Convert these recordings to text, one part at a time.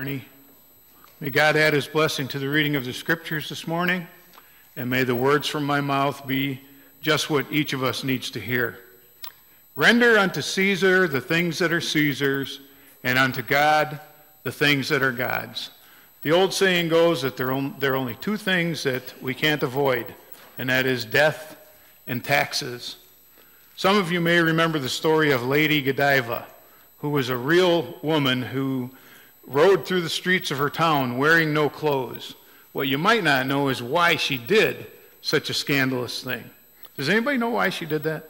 May God add his blessing to the reading of the scriptures this morning, and may the words from my mouth be just what each of us needs to hear. Render unto Caesar the things that are Caesar's, and unto God the things that are God's. The old saying goes that there are only two things that we can't avoid, and that is death and taxes. Some of you may remember the story of Lady Godiva, who was a real woman who rode through the streets of her town wearing no clothes. What you might not know is why she did such a scandalous thing. Does anybody know why she did that?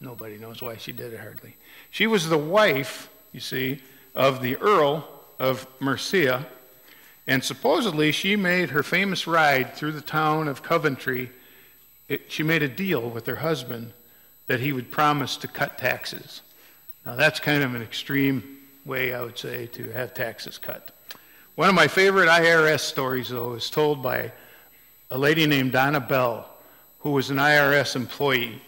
Nobody knows why she did it, hardly. She was the wife, you see, of the Earl of Mercia, and supposedly she made her famous ride through the town of Coventry. It, she made a deal with her husband that he would promise to cut taxes. Now, that's kind of an extreme way, I would say, to have taxes cut. One of my favorite IRS stories, though, is told by a lady named Donna Bell, who was an IRS employee.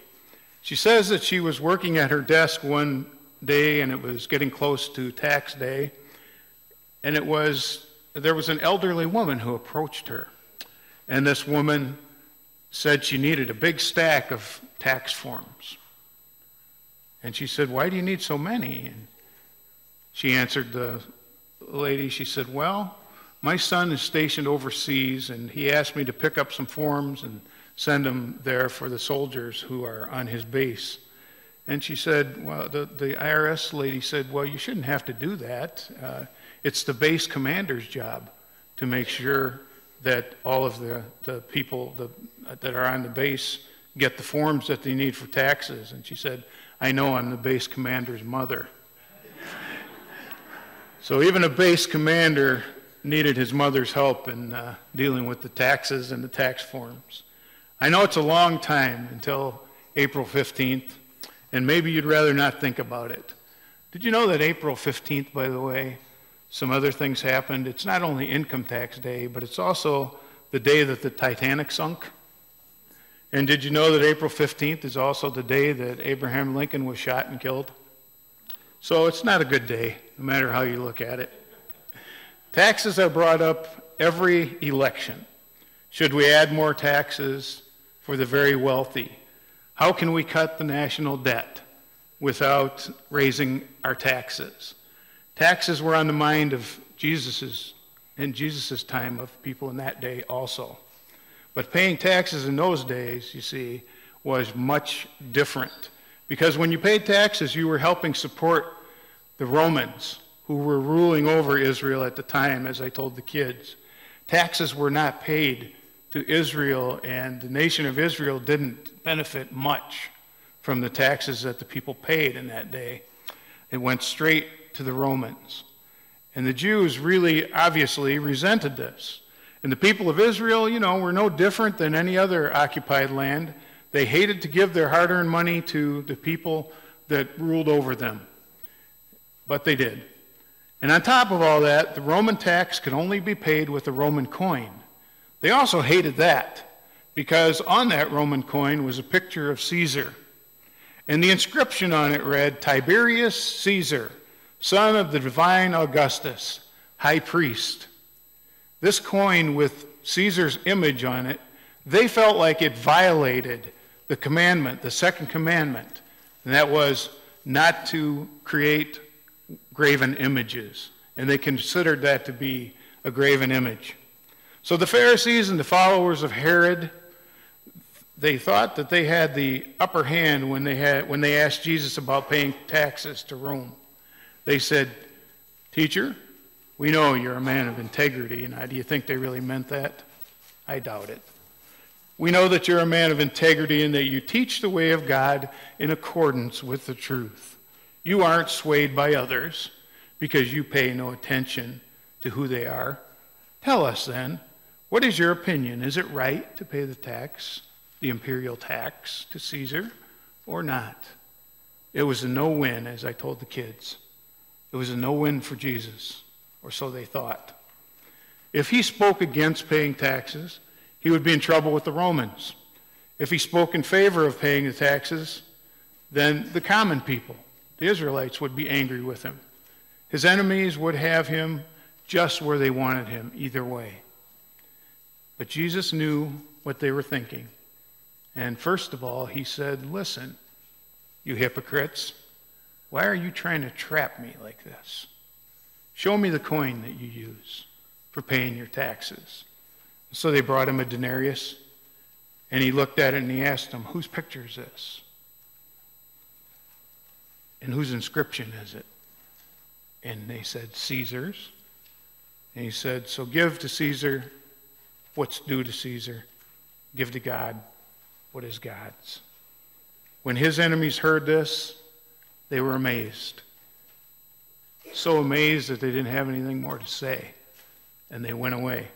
She says that she was working at her desk one day and it was getting close to tax day, and it was there was an elderly woman who approached her. And this woman said she needed a big stack of tax forms. And she said, Why do you need so many? And she answered the lady, she said, Well, my son is stationed overseas, and he asked me to pick up some forms and send them there for the soldiers who are on his base. And she said, Well, the, the IRS lady said, Well, you shouldn't have to do that. Uh, it's the base commander's job to make sure that all of the, the people the, that are on the base get the forms that they need for taxes. And she said, I know I'm the base commander's mother. So even a base commander needed his mother's help in uh, dealing with the taxes and the tax forms. I know it's a long time until April 15th, and maybe you'd rather not think about it. Did you know that April 15th, by the way, some other things happened? It's not only income tax day, but it's also the day that the Titanic sunk. And did you know that April 15th is also the day that Abraham Lincoln was shot and killed? So it's not a good day, no matter how you look at it. Taxes are brought up every election. Should we add more taxes for the very wealthy? How can we cut the national debt without raising our taxes? Taxes were on the mind of Jesus's in Jesus' time of people in that day also. But paying taxes in those days, you see, was much different. Because when you paid taxes, you were helping support the Romans who were ruling over Israel at the time, as I told the kids. Taxes were not paid to Israel, and the nation of Israel didn't benefit much from the taxes that the people paid in that day. It went straight to the Romans. And the Jews really obviously resented this. And the people of Israel, you know, were no different than any other occupied land. They hated to give their hard earned money to the people that ruled over them. But they did. And on top of all that, the Roman tax could only be paid with a Roman coin. They also hated that because on that Roman coin was a picture of Caesar. And the inscription on it read Tiberius Caesar, son of the divine Augustus, high priest. This coin with Caesar's image on it, they felt like it violated the commandment, the second commandment, and that was not to create graven images. And they considered that to be a graven image. So the Pharisees and the followers of Herod, they thought that they had the upper hand when they, had, when they asked Jesus about paying taxes to Rome. They said, Teacher, we know you're a man of integrity. And do you think they really meant that? I doubt it. We know that you're a man of integrity and that you teach the way of God in accordance with the truth. You aren't swayed by others because you pay no attention to who they are. Tell us then, what is your opinion? Is it right to pay the tax, the imperial tax, to Caesar or not? It was a no win, as I told the kids. It was a no win for Jesus, or so they thought. If he spoke against paying taxes, he would be in trouble with the Romans. If he spoke in favor of paying the taxes, then the common people, the Israelites, would be angry with him. His enemies would have him just where they wanted him, either way. But Jesus knew what they were thinking. And first of all, he said, Listen, you hypocrites, why are you trying to trap me like this? Show me the coin that you use for paying your taxes. So they brought him a denarius, and he looked at it and he asked them, Whose picture is this? And whose inscription is it? And they said, Caesar's. And he said, So give to Caesar what's due to Caesar, give to God what is God's. When his enemies heard this, they were amazed. So amazed that they didn't have anything more to say, and they went away.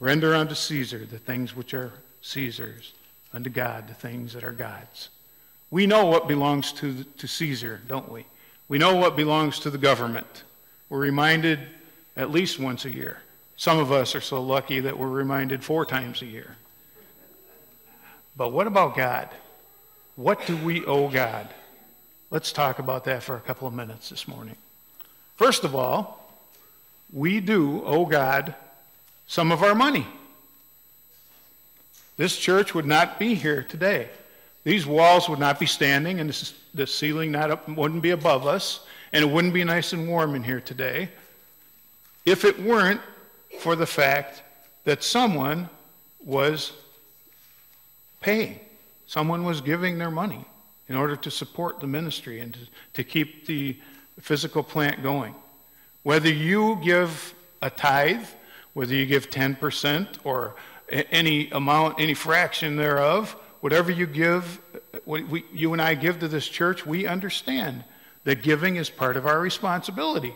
Render unto Caesar the things which are Caesar's, unto God the things that are God's. We know what belongs to, to Caesar, don't we? We know what belongs to the government. We're reminded at least once a year. Some of us are so lucky that we're reminded four times a year. But what about God? What do we owe God? Let's talk about that for a couple of minutes this morning. First of all, we do owe God some of our money. This church would not be here today. These walls would not be standing, and the ceiling not up, wouldn't be above us, and it wouldn't be nice and warm in here today if it weren't for the fact that someone was paying. Someone was giving their money in order to support the ministry and to, to keep the physical plant going. Whether you give a tithe, whether you give 10% or any amount, any fraction thereof, whatever you give, what we, you and I give to this church, we understand that giving is part of our responsibility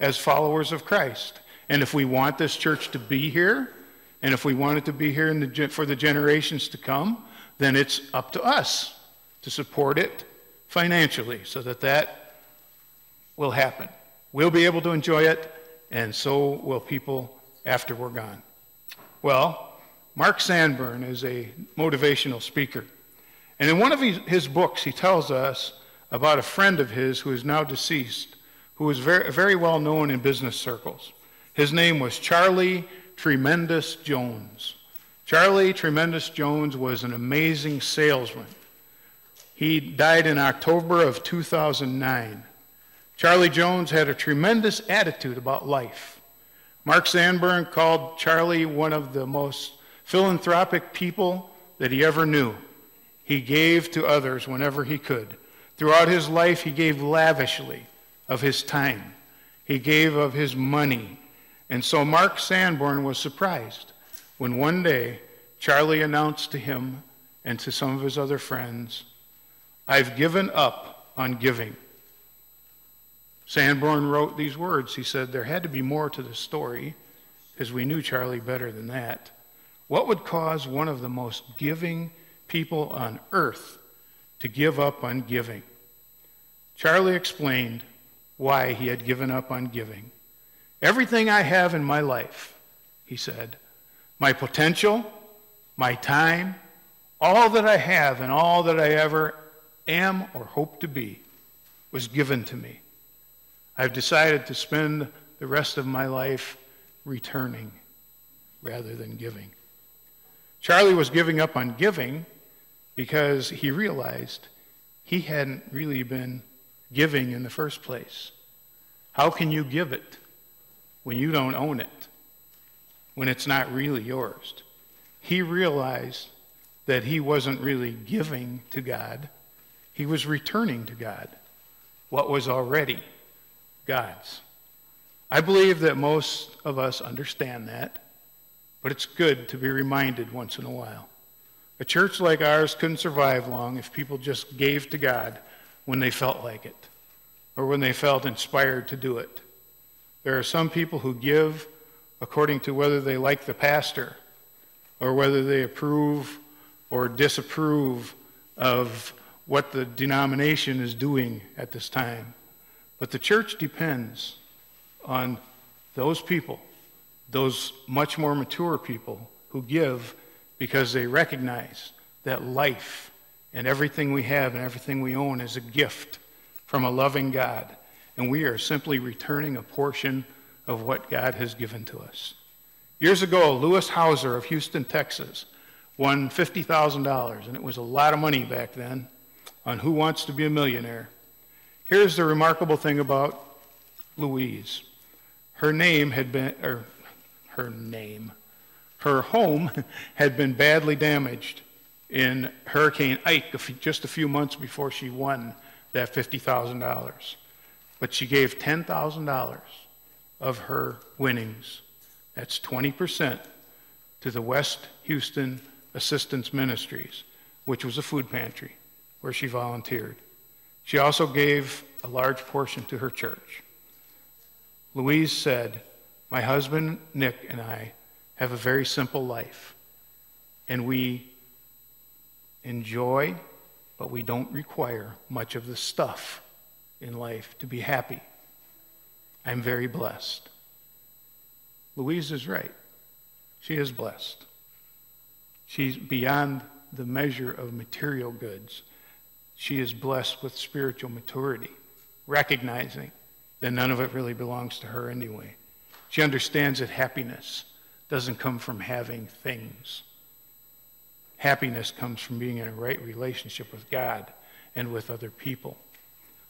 as followers of Christ. And if we want this church to be here, and if we want it to be here the, for the generations to come, then it's up to us to support it financially so that that will happen. We'll be able to enjoy it, and so will people after we're gone. Well, Mark Sanborn is a motivational speaker. And in one of his books, he tells us about a friend of his who is now deceased, who was very, very well known in business circles. His name was Charlie Tremendous Jones. Charlie Tremendous Jones was an amazing salesman. He died in October of 2009. Charlie Jones had a tremendous attitude about life. Mark Sanborn called Charlie one of the most philanthropic people that he ever knew. He gave to others whenever he could. Throughout his life, he gave lavishly of his time, he gave of his money. And so Mark Sanborn was surprised when one day Charlie announced to him and to some of his other friends, I've given up on giving. Sanborn wrote these words. He said, There had to be more to the story, because we knew Charlie better than that. What would cause one of the most giving people on earth to give up on giving? Charlie explained why he had given up on giving. Everything I have in my life, he said, my potential, my time, all that I have and all that I ever am or hope to be was given to me. I've decided to spend the rest of my life returning rather than giving. Charlie was giving up on giving because he realized he hadn't really been giving in the first place. How can you give it when you don't own it, when it's not really yours? He realized that he wasn't really giving to God, he was returning to God what was already God's. I believe that most of us understand that, but it's good to be reminded once in a while. A church like ours couldn't survive long if people just gave to God when they felt like it or when they felt inspired to do it. There are some people who give according to whether they like the pastor or whether they approve or disapprove of what the denomination is doing at this time. But the church depends on those people, those much more mature people who give because they recognize that life and everything we have and everything we own is a gift from a loving God. and we are simply returning a portion of what God has given to us. Years ago, Louise Hauser of Houston, Texas, won $50,000, and it was a lot of money back then on Who Wants to Be a Millionaire. Here's the remarkable thing about Louise. Her name had been, or her name, her home had been badly damaged in Hurricane Ike just a few months before she won that $50,000. But she gave $10,000 of her winnings, that's 20%, to the West Houston Assistance Ministries, which was a food pantry where she volunteered. She also gave a large portion to her church. Louise said, My husband, Nick, and I have a very simple life, and we enjoy, but we don't require much of the stuff in life to be happy. I'm very blessed. Louise is right. She is blessed. She's beyond the measure of material goods. She is blessed with spiritual maturity, recognizing that none of it really belongs to her anyway. She understands that happiness doesn't come from having things. Happiness comes from being in a right relationship with God and with other people.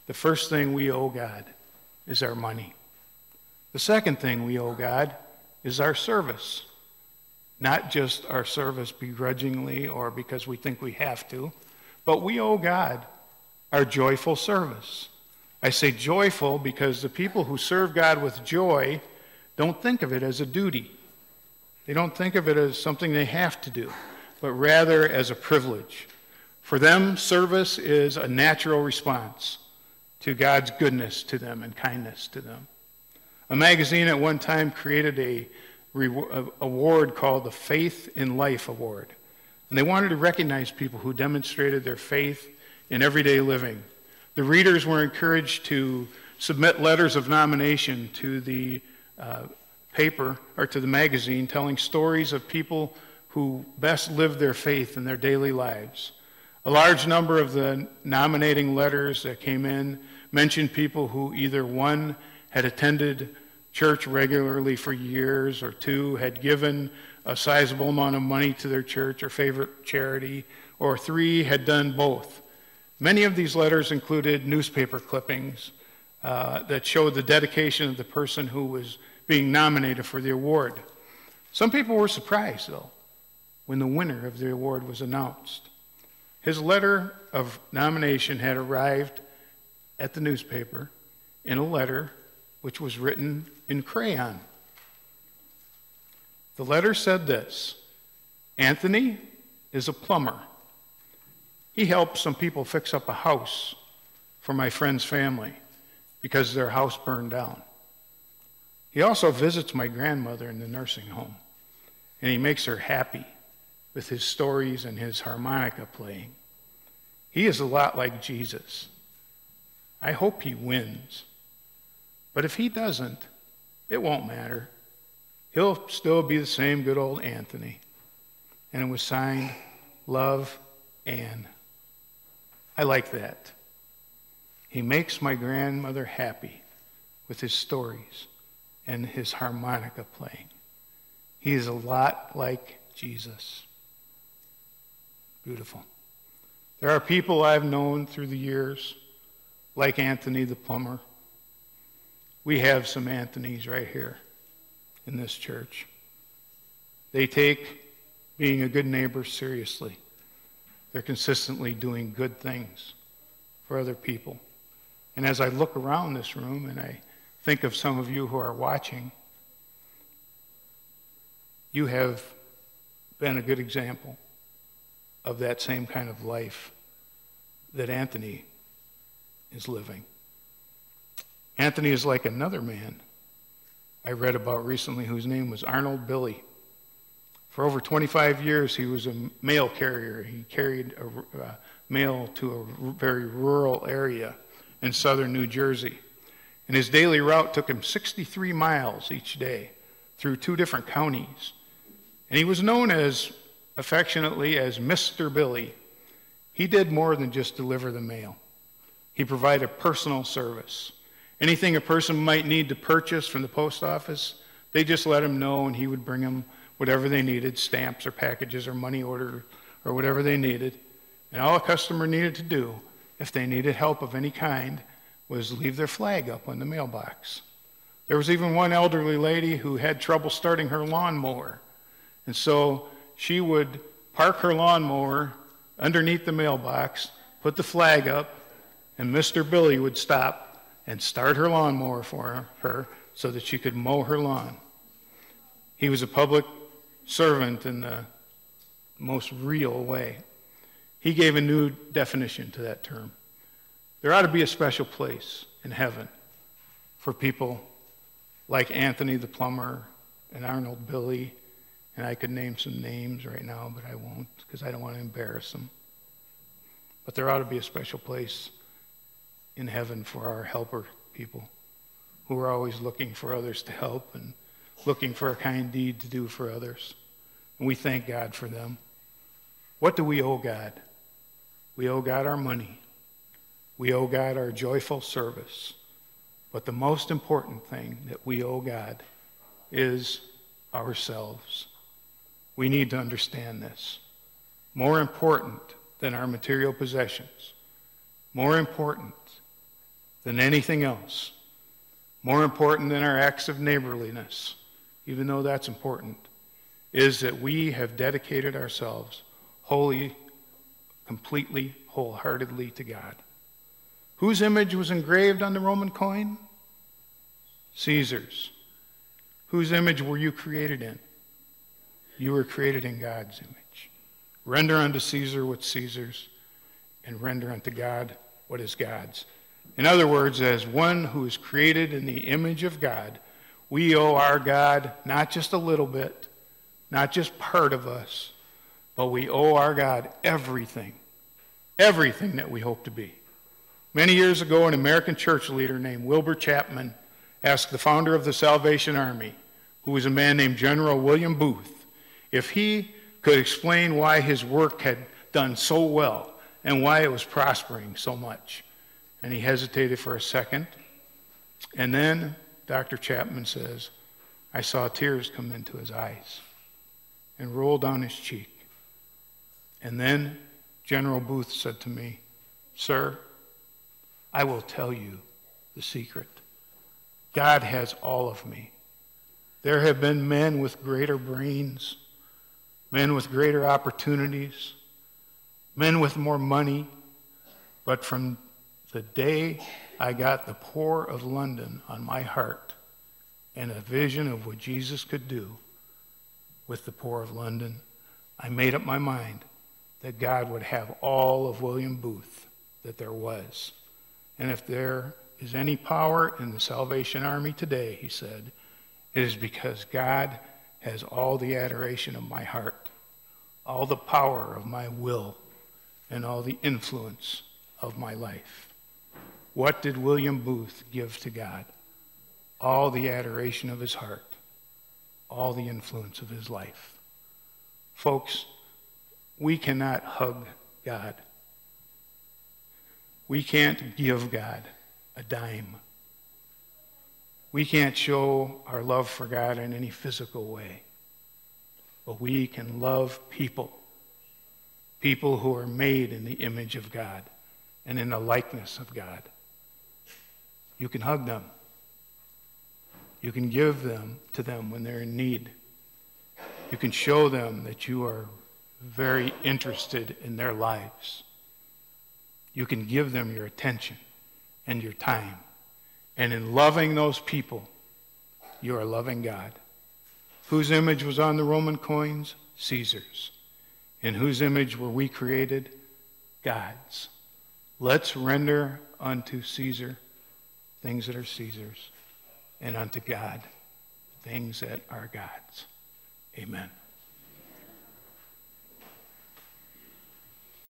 The first thing we owe God is our money. The second thing we owe God is our service. Not just our service begrudgingly or because we think we have to, but we owe God our joyful service. I say joyful because the people who serve God with joy don't think of it as a duty. They don't think of it as something they have to do, but rather as a privilege. For them, service is a natural response to God's goodness to them and kindness to them. A magazine at one time created a award called the Faith in Life Award. And they wanted to recognize people who demonstrated their faith in everyday living. The readers were encouraged to submit letters of nomination to the uh, paper or to the magazine telling stories of people who best lived their faith in their daily lives. A large number of the nominating letters that came in mentioned people who either one had attended church regularly for years, or two, had given a sizable amount of money to their church or favorite charity, or three, had done both. Many of these letters included newspaper clippings uh, that showed the dedication of the person who was being nominated for the award. Some people were surprised, though, when the winner of the award was announced. His letter of nomination had arrived at the newspaper in a letter which was written in crayon. The letter said this Anthony is a plumber. He helped some people fix up a house for my friend's family because their house burned down. He also visits my grandmother in the nursing home, and he makes her happy with his stories and his harmonica playing. He is a lot like Jesus. I hope he wins. But if he doesn't, it won't matter. He'll still be the same good old Anthony. And it was signed Love Ann. I like that. He makes my grandmother happy with his stories and his harmonica playing. He is a lot like Jesus. Beautiful. There are people I've known through the years, like Anthony the plumber we have some Anthony's right here in this church. They take being a good neighbor seriously. They're consistently doing good things for other people. And as I look around this room and I think of some of you who are watching, you have been a good example of that same kind of life that Anthony is living. Anthony is like another man I read about recently whose name was Arnold Billy. For over 25 years, he was a mail carrier. He carried a, uh, mail to a very rural area in southern New Jersey. And his daily route took him 63 miles each day through two different counties. And he was known as, affectionately, as Mr. Billy. He did more than just deliver the mail, he provided personal service. Anything a person might need to purchase from the post office, they just let him know and he would bring them whatever they needed stamps or packages or money order or whatever they needed. And all a customer needed to do, if they needed help of any kind, was leave their flag up on the mailbox. There was even one elderly lady who had trouble starting her lawnmower. And so she would park her lawnmower underneath the mailbox, put the flag up, and Mr. Billy would stop and start her lawnmower for her so that she could mow her lawn. He was a public servant in the most real way. He gave a new definition to that term. There ought to be a special place in heaven for people like Anthony the plumber and Arnold Billy, and I could name some names right now, but I won't because I don't want to embarrass them. But there ought to be a special place in heaven for our helper people who are always looking for others to help and looking for a kind deed to do for others. And we thank God for them. What do we owe God? We owe God our money. We owe God our joyful service. But the most important thing that we owe God is ourselves. We need to understand this. More important than our material possessions, more important than anything else, more important than our acts of neighborliness, even though that's important, is that we have dedicated ourselves wholly, completely, wholeheartedly to God. Whose image was engraved on the Roman coin? Caesar's. Whose image were you created in? You were created in God's image. Render unto Caesar what's Caesar's, and render unto God what is God's. In other words, as one who is created in the image of God, we owe our God not just a little bit, not just part of us, but we owe our God everything, everything that we hope to be. Many years ago, an American church leader named Wilbur Chapman asked the founder of the Salvation Army, who was a man named General William Booth, if he could explain why his work had done so well and why it was prospering so much. And he hesitated for a second. And then Dr. Chapman says, I saw tears come into his eyes and roll down his cheek. And then General Booth said to me, Sir, I will tell you the secret. God has all of me. There have been men with greater brains, men with greater opportunities, men with more money, but from the day I got the poor of London on my heart and a vision of what Jesus could do with the poor of London, I made up my mind that God would have all of William Booth that there was. And if there is any power in the Salvation Army today, he said, it is because God has all the adoration of my heart, all the power of my will, and all the influence of my life. What did William Booth give to God? All the adoration of his heart, all the influence of his life. Folks, we cannot hug God. We can't give God a dime. We can't show our love for God in any physical way, but we can love people, people who are made in the image of God and in the likeness of God. You can hug them. You can give them to them when they're in need. You can show them that you are very interested in their lives. You can give them your attention and your time. And in loving those people, you are loving God. Whose image was on the Roman coins? Caesar's. In whose image were we created? God's. Let's render unto Caesar things that are Caesar's, and unto God things that are God's. Amen.